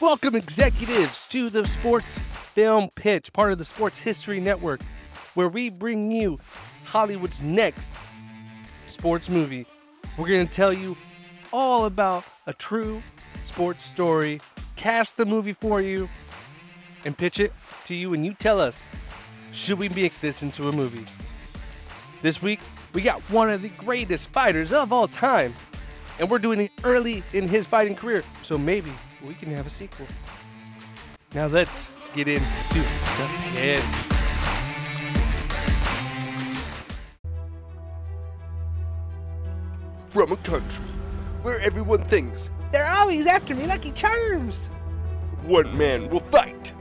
Welcome, executives, to the Sports Film Pitch, part of the Sports History Network, where we bring you Hollywood's next sports movie. We're going to tell you all about a true sports story, cast the movie for you, and pitch it to you, and you tell us should we make this into a movie? This week, we got one of the greatest fighters of all time, and we're doing it early in his fighting career, so maybe we can have a sequel. Now let's get into the pitch. From a country where everyone thinks They're always after me, Lucky Charms. one man will fight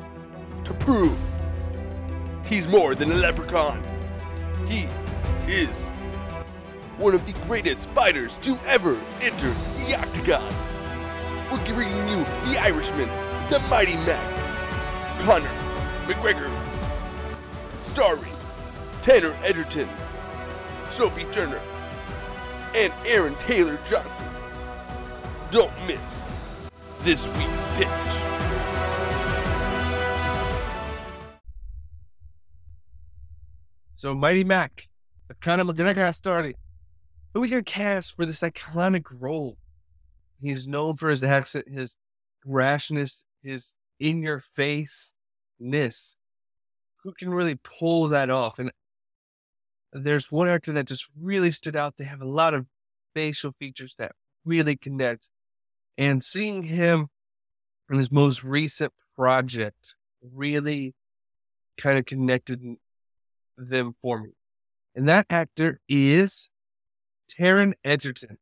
to prove he's more than a leprechaun. He is one of the greatest fighters to ever enter the octagon. We're giving you the Irishman, the Mighty Mac, Conor McGregor, starring Taron Egerton, Sophie Turner, and Aaron Taylor Johnson. Don't miss this week's pitch. So Mighty Mac, the of McGregor story. Who we gonna cast for this iconic role? He's known for his accent, his rashness, his in your face ness. Who can really pull that off? And there's one actor that just really stood out. They have a lot of facial features that really connect. And seeing him in his most recent project really kind of connected them for me. And that actor is Taron Egerton.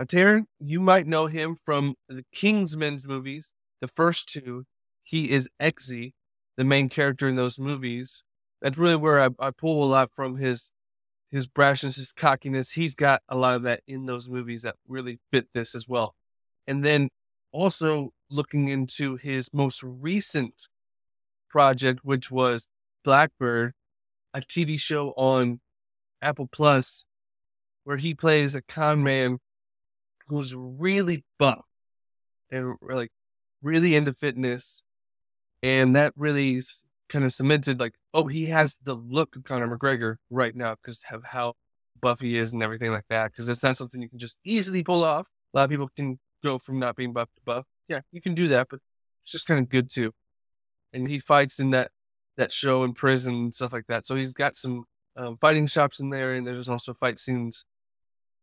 Now, Taron, you might know him from the Kingsman's movies, the first two. He is Eggsy, the main character in those movies. That's really where I, I pull a lot from his his brashness, his cockiness. He's got a lot of that in those movies that really fit this as well. And then also looking into his most recent project, which was Blackbird, a TV show on Apple Plus where he plays a con man who's really buff and like really into fitness. And that really kind of cemented like, oh, he has the look of Conor McGregor right now because of how buff he is and everything like that. Because it's not something you can just easily pull off. A lot of people can go from not being buff to buff. Yeah, you can do that, but it's just kind of good too. And he fights in that that show in prison and stuff like that. So he's got some um, fighting shops in there, and there's also fight scenes,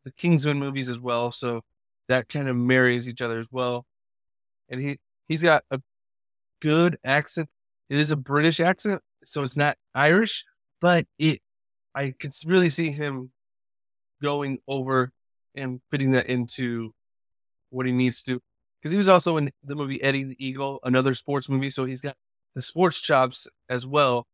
the Kingsman movies as well. So that kind of marries each other as well. And he he's got a good accent. It is a British accent, so it's not Irish, but it I could really see him going over and fitting that into what he needs to. Because he was also in the movie Eddie the Eagle, another sports movie, so he's got the sports chops as well.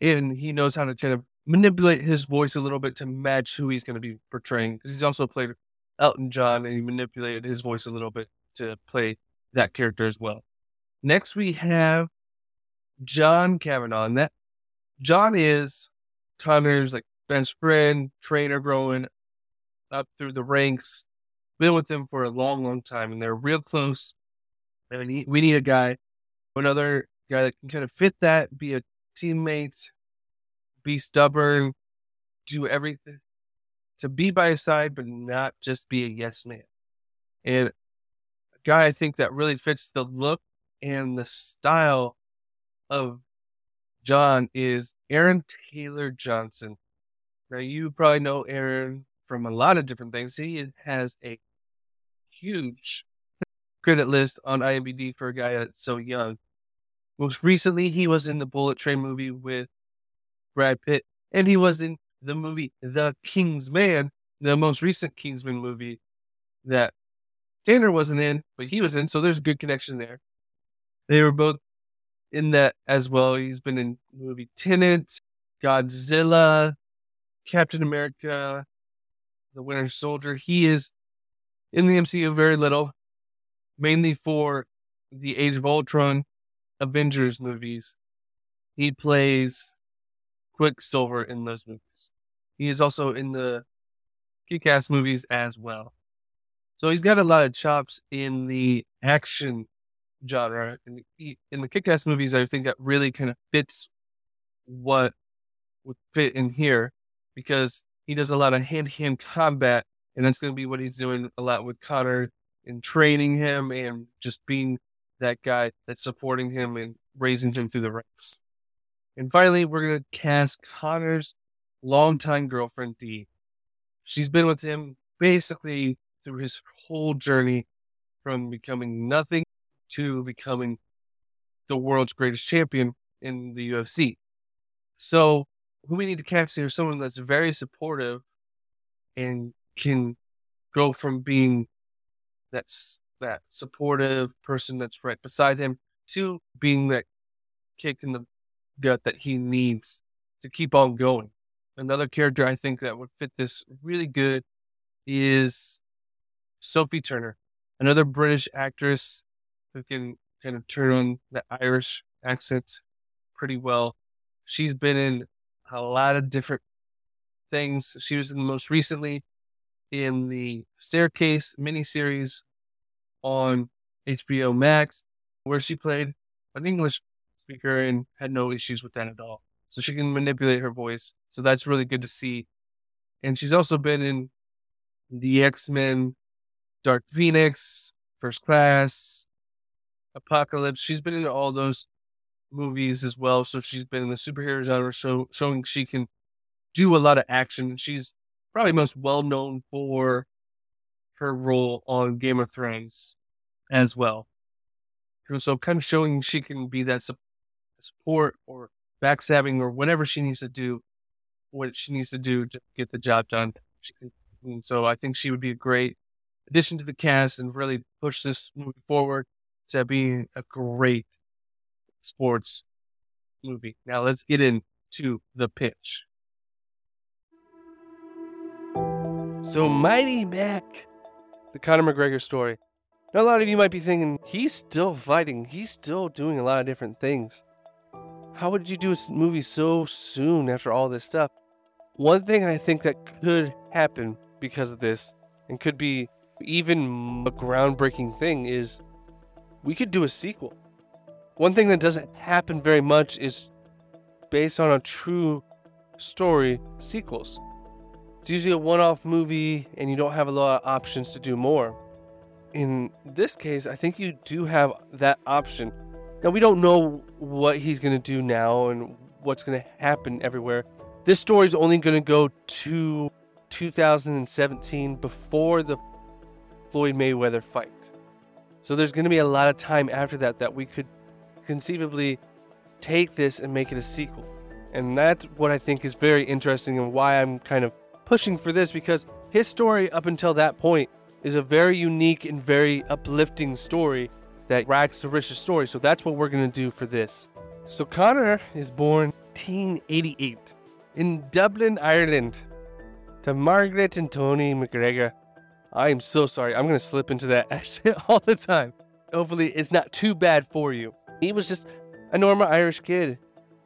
And he knows how to kind of manipulate his voice a little bit to match who he's going to be portraying. Because he's also played Elton John and he manipulated his voice a little bit to play that character as well. Next, we have John Kavanagh. And that John is Conor's like best friend, trainer growing up through the ranks. Been with him for a long, long time, and they're real close. And we need a guy, another guy that can kind of fit that, be a teammate, be stubborn, do everything to be by his side, but not just be a yes man. And a guy I think that really fits the look and the style of John is Aaron Taylor Johnson. Now, you probably know Aaron from a lot of different things. He has a huge credit list on IMDb for a guy that's so young. Most recently, he was in the Bullet Train movie with Brad Pitt, and he was in the movie The King's Man, the most recent Kingsman movie that Taron wasn't in, but he was in, so there's a good connection there. They were both in that as well. He's been in movie Tenet, Godzilla, Captain America, The Winter Soldier. He is in the MCU very little, mainly for the Age of Ultron, Avengers movies. He plays Quicksilver in those movies. He is also in the Kick-Ass movies as well. So he's got a lot of chops in the action genre. In the, in the Kick-Ass movies, I think that really kind of fits what would fit in here because he does a lot of hand-to-hand combat, and that's going to be what he's doing a lot with Conor and training him and just being that guy that's supporting him and raising him through the ranks. And finally, we're going to cast Conor's longtime girlfriend, Dee. She's been with him basically through his whole journey from becoming nothing to becoming the world's greatest champion in the UFC. So, who we need to cast here is someone that's very supportive and can go from being that's that supportive person that's right beside him to being that kick in the gut that he needs to keep on going. Another character I think that would fit this really good is Sophie Turner, another British actress who can kind of turn on the Irish accent pretty well. She's been in a lot of different things. She was in most recently in the Staircase miniseries on HBO Max, where she played an English speaker and had no issues with that at all. So she can manipulate her voice. So that's really good to see. And she's also been in the X Men, Dark Phoenix, First Class, Apocalypse. She's been in all those movies as well. So she's been in the superhero genre, show, showing she can do a lot of action. She's probably most well known for her role on Game of Thrones as well. So kind of showing she can be that support or backstabbing or whatever she needs to do, what she needs to do to get the job done. Can, so I think she would be a great addition to the cast and really push this movie forward to being a great sports movie. Now let's get into the pitch. So Mighty Mac, the Conor McGregor story. Now, a lot of you might be thinking, he's still fighting. He's still doing a lot of different things. How would you do a movie so soon after all this stuff? One thing I think that could happen because of this, and could be even a groundbreaking thing, is we could do a sequel. One thing that doesn't happen very much is based on a true story sequels. It's usually a one off movie and you don't have a lot of options to do more. In this case, I think you do have that option now, we don't know what he's going to do now and what's going to happen everywhere. This story is only going to go to 2017 before the Floyd Mayweather fight. So there's going to be a lot of time after that that we could conceivably take this and make it a sequel. And that's what I think is very interesting and why I'm kind of pushing for this because his story up until that point is a very unique and very uplifting story that rags to riches story. So that's what we're going to do for this. So Conor is born 1888 in Dublin, Ireland, to Margaret and Tony McGregor. I am so sorry. I'm going to slip into that accent all the time. Hopefully, it's not too bad for you. He was just a normal Irish kid,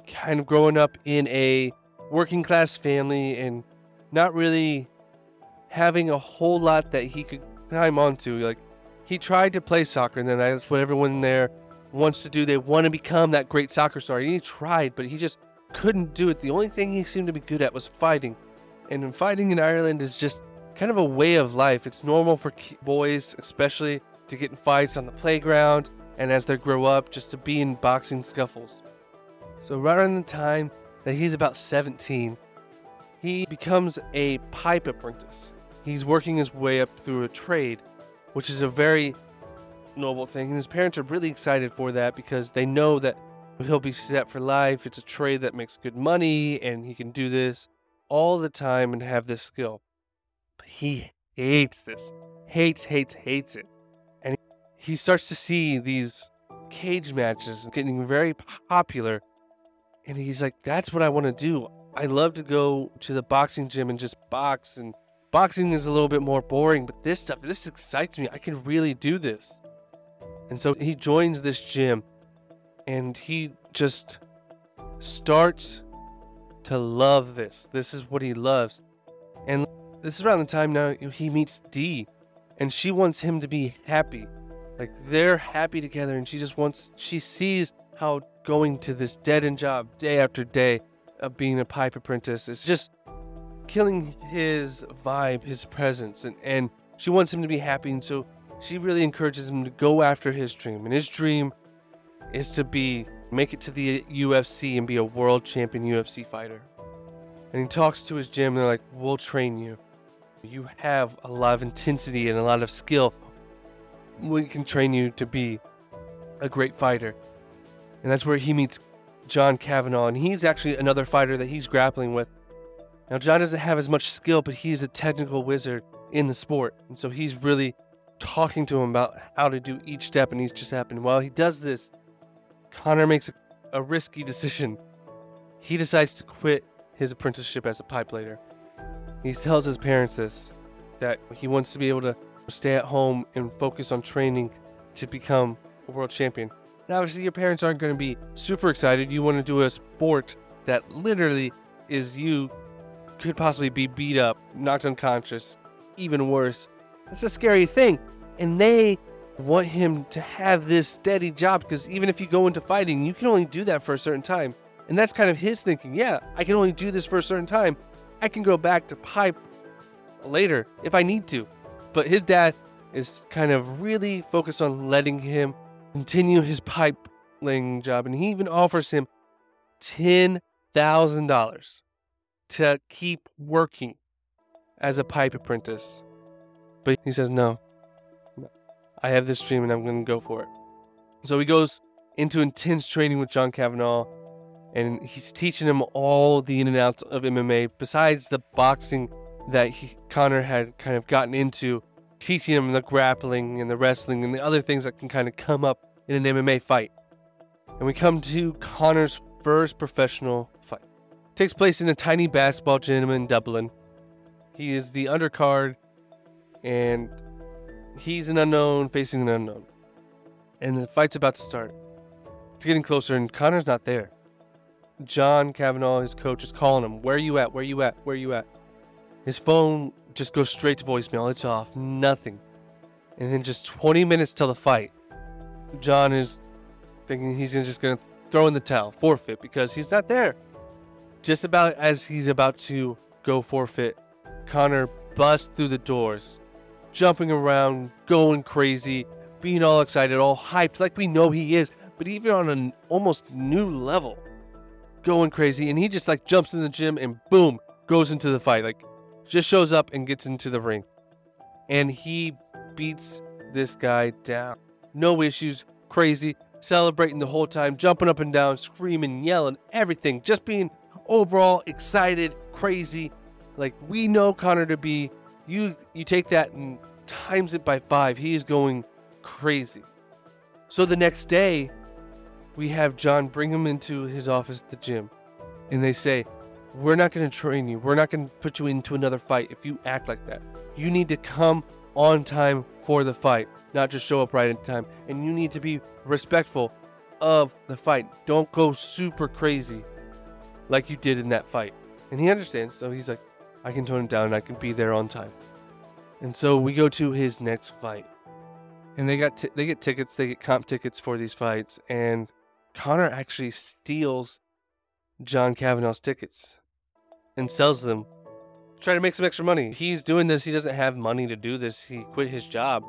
kind of growing up in a working class family and not really having a whole lot that he could climb onto. Like, he tried to play soccer, and then that's what everyone there wants to do. They want to become that great soccer star. And he tried, but he just couldn't do it. The only thing he seemed to be good at was fighting. And fighting in Ireland is just kind of a way of life. It's normal for boys, especially, to get in fights on the playground and as they grow up, just to be in boxing scuffles. So, right around the time that he's about 17, he becomes a pipe apprentice. He's working his way up through a trade which is a very noble thing. And his parents are really excited for that because they know that he'll be set for life. It's a trade that makes good money, and he can do this all the time and have this skill. But he hates this. Hates, hates, hates it. And he starts to see these cage matches getting very popular. And he's like, that's what I want to do. I love to go to the boxing gym and just box and Boxing is a little bit more boring, but this stuff, this excites me. I can really do this. And so he joins this gym and he just starts to love this. This is what he loves. And this is around the time now he meets Dee, and she wants him to be happy. Like they're happy together, and she just wants. She sees how going to this dead end job day after day of being a pipe apprentice is just killing his vibe, his presence, and and she wants him to be happy, and so she really encourages him to go after his dream. And his dream is to be make it to the UFC and be a world champion UFC fighter. And he talks to his gym, and they're like, "We'll train you. You have a lot of intensity and a lot of skill. We can train you to be a great fighter." And that's where he meets John Kavanagh, and he's actually another fighter that he's grappling with. Now, John doesn't have as much skill, but he's a technical wizard in the sport, and so he's really talking to him about how to do each step and each step. And while he does this, Conor makes a, a risky decision. He decides to quit his apprenticeship as a pipe. He tells his parents this that he wants to be able to stay at home and focus on training to become a world champion. Now, obviously, your parents aren't going to be super excited. You want to do a sport that literally is you could possibly be beat up, knocked unconscious, even worse. That's a scary thing. And they want him to have this steady job because even if you go into fighting, you can only do that for a certain time. And that's kind of his thinking. Yeah, I can only do this for a certain time. I can go back to pipe later if I need to. But his dad is kind of really focused on letting him continue his pipe laying job. And he even offers him $10,000 to keep working as a pipe apprentice. But he says, no, no. I have this dream and I'm going to go for it. So he goes into intense training with John Kavanagh and he's teaching him all the in and outs of MMA besides the boxing that he, Conor had kind of gotten into, teaching him the grappling and the wrestling and the other things that can kind of come up in an MMA fight. And we come to Conor's first professional fight. Takes place in a tiny basketball gym in Dublin. He is the undercard and he's an unknown facing an unknown. And the fight's about to start. It's getting closer and Conor's not there. John Kavanagh, his coach, is calling him. Where are you at? Where are you at? Where are you at? His phone just goes straight to voicemail. It's off. Nothing. And then just 20 minutes till the fight, John is thinking he's just going to throw in the towel, forfeit, because he's not there. Just about as he's about to go forfeit, Conor busts through the doors, jumping around, going crazy, being all excited, all hyped, like we know he is, but even on an almost new level going crazy, and he just like jumps in the gym and boom, goes into the fight. Like, just shows up and gets into the ring. And he beats this guy down. No issues, crazy, celebrating the whole time, jumping up and down, screaming, yelling, everything. Just being overall excited, crazy. Like we know Conor to be you you take that and times it by 5. He is going crazy. So the next day, we have John bring him into his office at the gym, and they say, We're not going to train you. We're not going to put you into another fight if you act like that. You need to come on time for the fight, not just show up right at time. And you need to be respectful of the fight. Don't go super crazy like you did in that fight. And he understands, so he's like, I can tone it down I can be there on time. And so we go to his next fight. And they got t- they get tickets, they get comp tickets for these fights, and Conor actually steals John Kavanagh's tickets and sells them. Try to make some extra money. He's doing this, he doesn't have money to do this. He quit his job.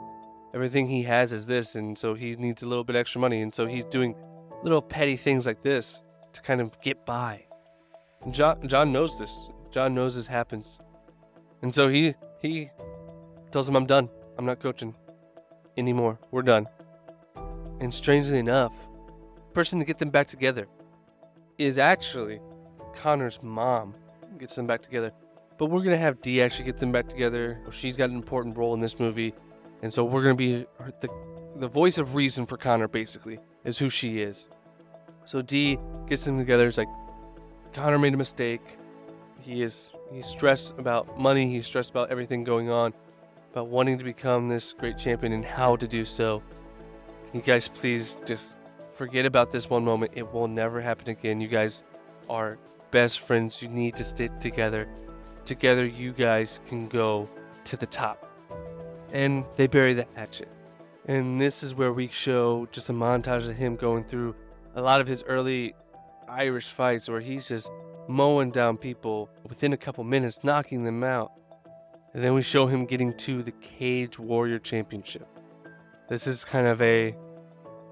Everything he has is this, and so he needs a little bit extra money, and so he's doing little petty things like this to kind of get by. John John knows this. John knows this happens. And so he he tells him I'm done. I'm not coaching anymore. We're done. And strangely enough, the person to get them back together is actually Conor's mom. Gets them back together. But we're gonna have Dee actually get them back together. She's got an important role in this movie, and so we're gonna be the the voice of reason for Conor. Basically, is who she is. So Dee gets them together. It's like Conor made a mistake. He is he's stressed about money. He's stressed about everything going on, about wanting to become this great champion and how to do so. Can you guys please just forget about this one moment. It will never happen again. You guys are best friends. You need to stick together. Together, you guys can go to the top. And they bury the hatchet. And this is where we show just a montage of him going through a lot of his early Irish fights where he's just mowing down people within a couple minutes, knocking them out. And then we show him getting to the Cage Warrior Championship. This is kind of a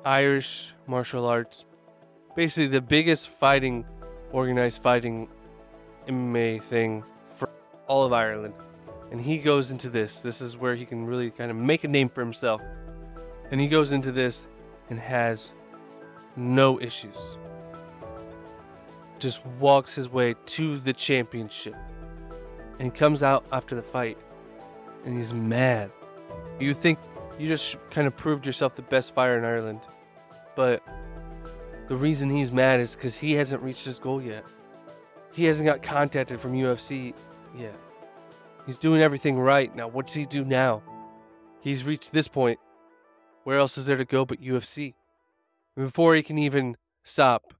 Irish martial arts, basically the biggest fighting, organized fighting MMA thing for all of Ireland. And he goes into this. This is where he can really kind of make a name for himself. And he goes into this and has no issues. Just walks his way to the championship. And comes out after the fight and he's mad. You think you just kind of proved yourself the best fighter in Ireland. But the reason he's mad is because he hasn't reached his goal yet. He hasn't got contacted from UFC yet. He's doing everything right. Now, what does he do now? He's reached this point. Where else is there to go but UFC? before he can even stop,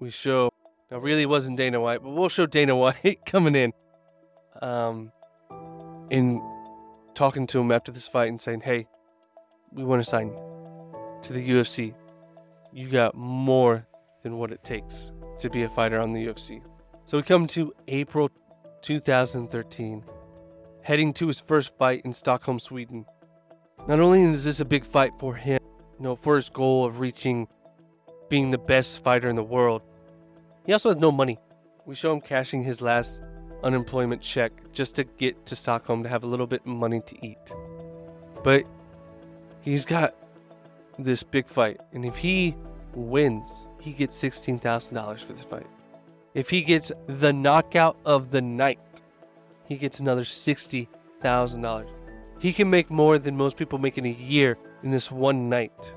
we show. Now, really wasn't Dana White, but we'll show Dana White coming in, um, in talking to him after this fight and saying, "Hey, we want to sign you to the UFC. You got more than what it takes to be a fighter on the UFC." So we come to April 2013, heading to his first fight in Stockholm, Sweden. Not only is this a big fight for him, you know, for his goal of reaching being the best fighter in the world, he also has no money. We show him cashing his last unemployment check just to get to Stockholm to have a little bit of money to eat. But he's got this big fight, and if he wins, he gets $16,000 for this fight. If he gets the knockout of the night, he gets another $60,000. He can make more than most people make in a year in this one night,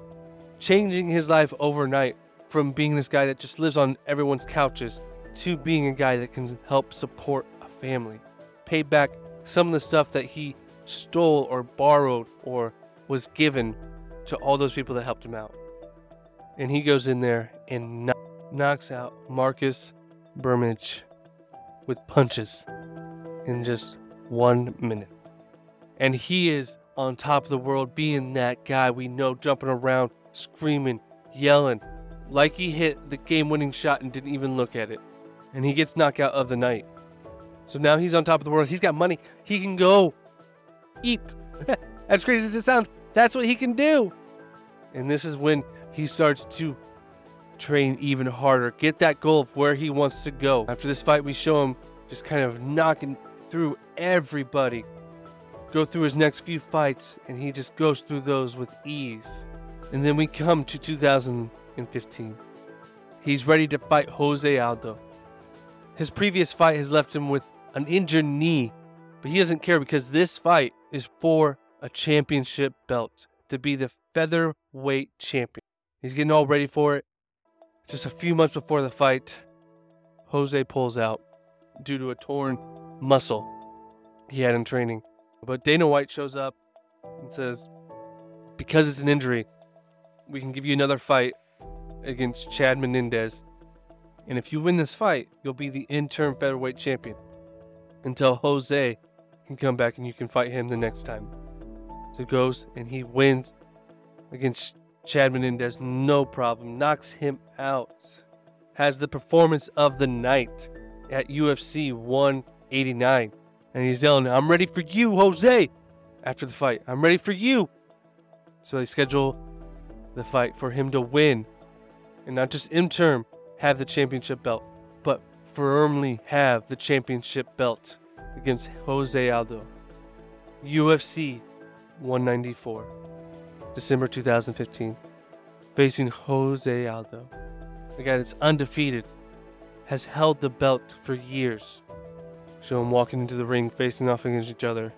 changing his life overnight from being this guy that just lives on everyone's couches to being a guy that can help support a family, pay back some of the stuff that he stole or borrowed or was given to all those people that helped him out. And he goes in there and kno- knocks out Marcus Brimage with punches in just one minute. And he is on top of the world, being that guy we know, jumping around, screaming, yelling, like he hit the game winning shot and didn't even look at it. And he gets knockout of the night. So now he's on top of the world. He's got money. He can go eat. as crazy as it sounds, that's what he can do. And this is when he starts to train even harder, get that goal of where he wants to go. After this fight, we show him just kind of knocking through everybody, go through his next few fights, and he just goes through those with ease. And then we come to 2015. He's ready to fight Jose Aldo. His previous fight has left him with an injured knee, but he doesn't care because this fight is for a championship belt to be the featherweight champion. He's getting all ready for it. Just a few months before the fight, Jose pulls out due to a torn muscle he had in training. But Dana White shows up and says, Because it's an injury, we can give you another fight against Chad Menendez. And if you win this fight, you'll be the interim featherweight champion until Jose can come back and you can fight him the next time. So goes and he wins against Chad Menendez, no problem, knocks him out. Has the performance of the night at UFC 189. And he's yelling, I'm ready for you, Jose, after the fight. I'm ready for you. So they schedule the fight for him to win and not just interim have the championship belt, but firmly have the championship belt against Jose Aldo. UFC 194, December 2015, facing Jose Aldo, the guy that's undefeated, has held the belt for years. Show him walking into the ring facing off against each other,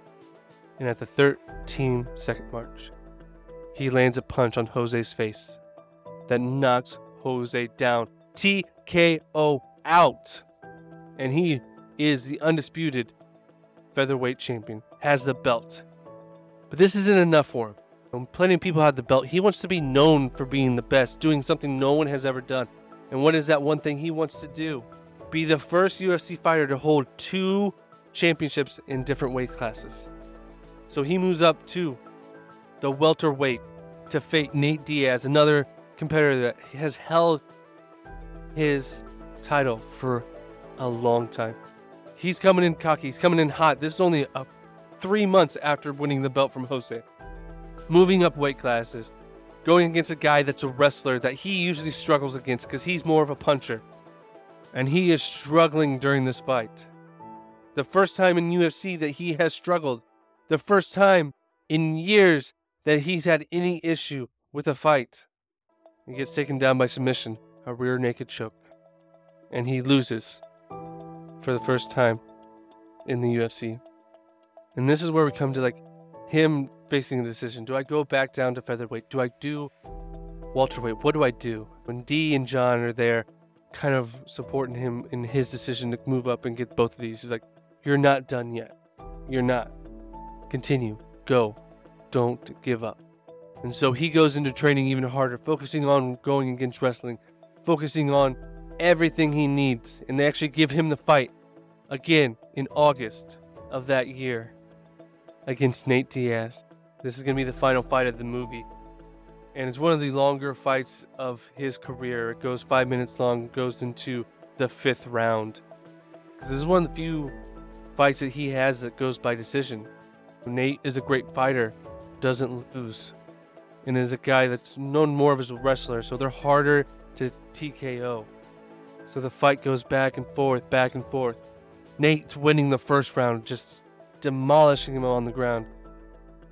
and at the 13 second march, he lands a punch on Jose's face that knocks Jose down. TKO out. And he is the undisputed featherweight champion, has the belt. But this isn't enough for him. When plenty of people have the belt, he wants to be known for being the best, doing something no one has ever done. And what is that one thing he wants to do? Be the first UFC fighter to hold two championships in different weight classes. So he moves up to the welterweight to fate Nate Diaz, another competitor that has held his title for a long time. He's coming in cocky. He's coming in hot. This is only a, three months after winning the belt from Jose. Moving up weight classes, going against a guy that's a wrestler that he usually struggles against because he's more of a puncher. And he is struggling during this fight. The first time in UFC that he has struggled. The first time in years that he's had any issue with a fight. He gets taken down by submission, a rear naked choke. And he loses for the first time in the UFC. And this is where we come to like him facing a decision. Do I go back down to featherweight? Do I do welterweight? What do I do? When Dee and John are there kind of supporting him in his decision to move up and get both of these, he's like, You're not done yet. You're not. Continue. Go. Don't give up. And so he goes into training even harder, focusing on going against wrestling, focusing on everything he needs. And they actually give him the fight again in August of that year against Nate Diaz. This is going to be the final fight of the movie. And it's one of the longer fights of his career. It goes five minutes long, goes into the fifth round. Because this is one of the few fights that he has that goes by decision. Nate is a great fighter, doesn't lose, and is a guy that's known more of as a wrestler, so they're harder to TKO. So the fight goes back and forth, back and forth. Nate's winning the first round, just demolishing him on the ground.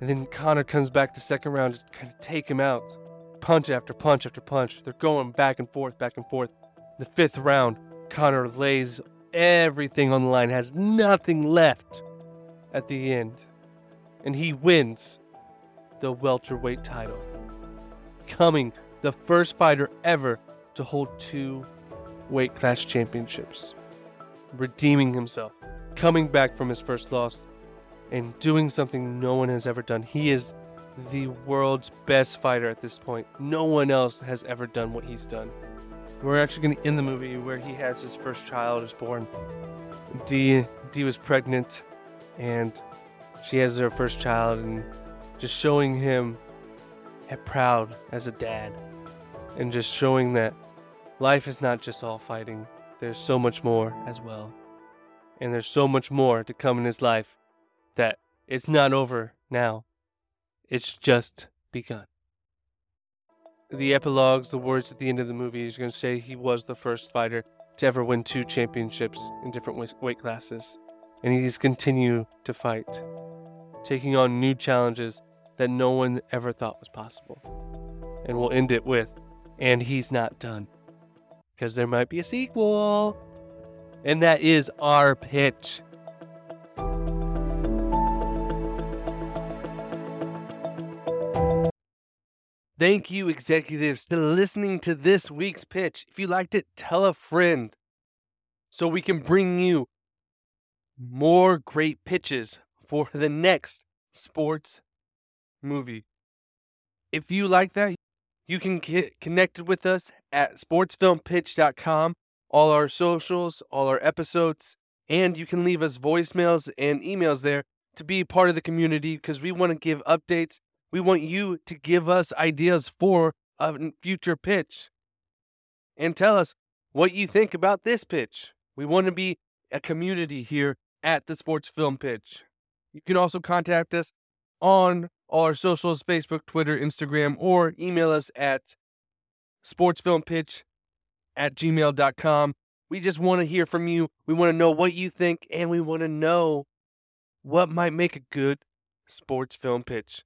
And then Conor comes back the second round, just kind of take him out. Punch after punch after punch. They're going back and forth, back and forth. The fifth round, Conor lays everything on the line, has nothing left at the end. And he wins the welterweight title. Becoming the first fighter ever to hold two weight class championships. Redeeming himself, coming back from his first loss, and doing something no one has ever done. He is the world's best fighter at this point. No one else has ever done what he's done. We're actually going to end the movie where he has his first child is born. Dee Dee was pregnant, and she has her first child, and just showing him proud as a dad, and just showing that life is not just all fighting. There's so much more as well, and there's so much more to come in his life that it's not over now. It's just begun. The epilogues, the words at the end of the movie is going to say he was the first fighter to ever win two championships in different weight classes. And he's continued to fight, taking on new challenges that no one ever thought was possible. And we'll end it with, and he's not done. Because there might be a sequel. And that is our pitch. Thank you, executives, for listening to this week's pitch. If you liked it, tell a friend so we can bring you more great pitches for the next sports movie. If you like that, you can get connected with us at sportsfilmpitch.com, all our socials, all our episodes, and you can leave us voicemails and emails there to be part of the community because we want to give updates we want you to give us ideas for a future pitch and tell us what you think about this pitch. We want to be a community here at the Sports Film Pitch. You can also contact us on our socials Facebook, Twitter, Instagram, or email us at sportsfilmpitch at gmail.com. We just want to hear from you. We want to know what you think, and we want to know what might make a good sports film pitch.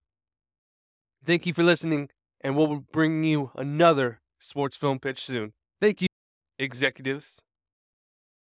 Thank you for listening, and we'll bring you another sports film pitch soon. Thank you, executives.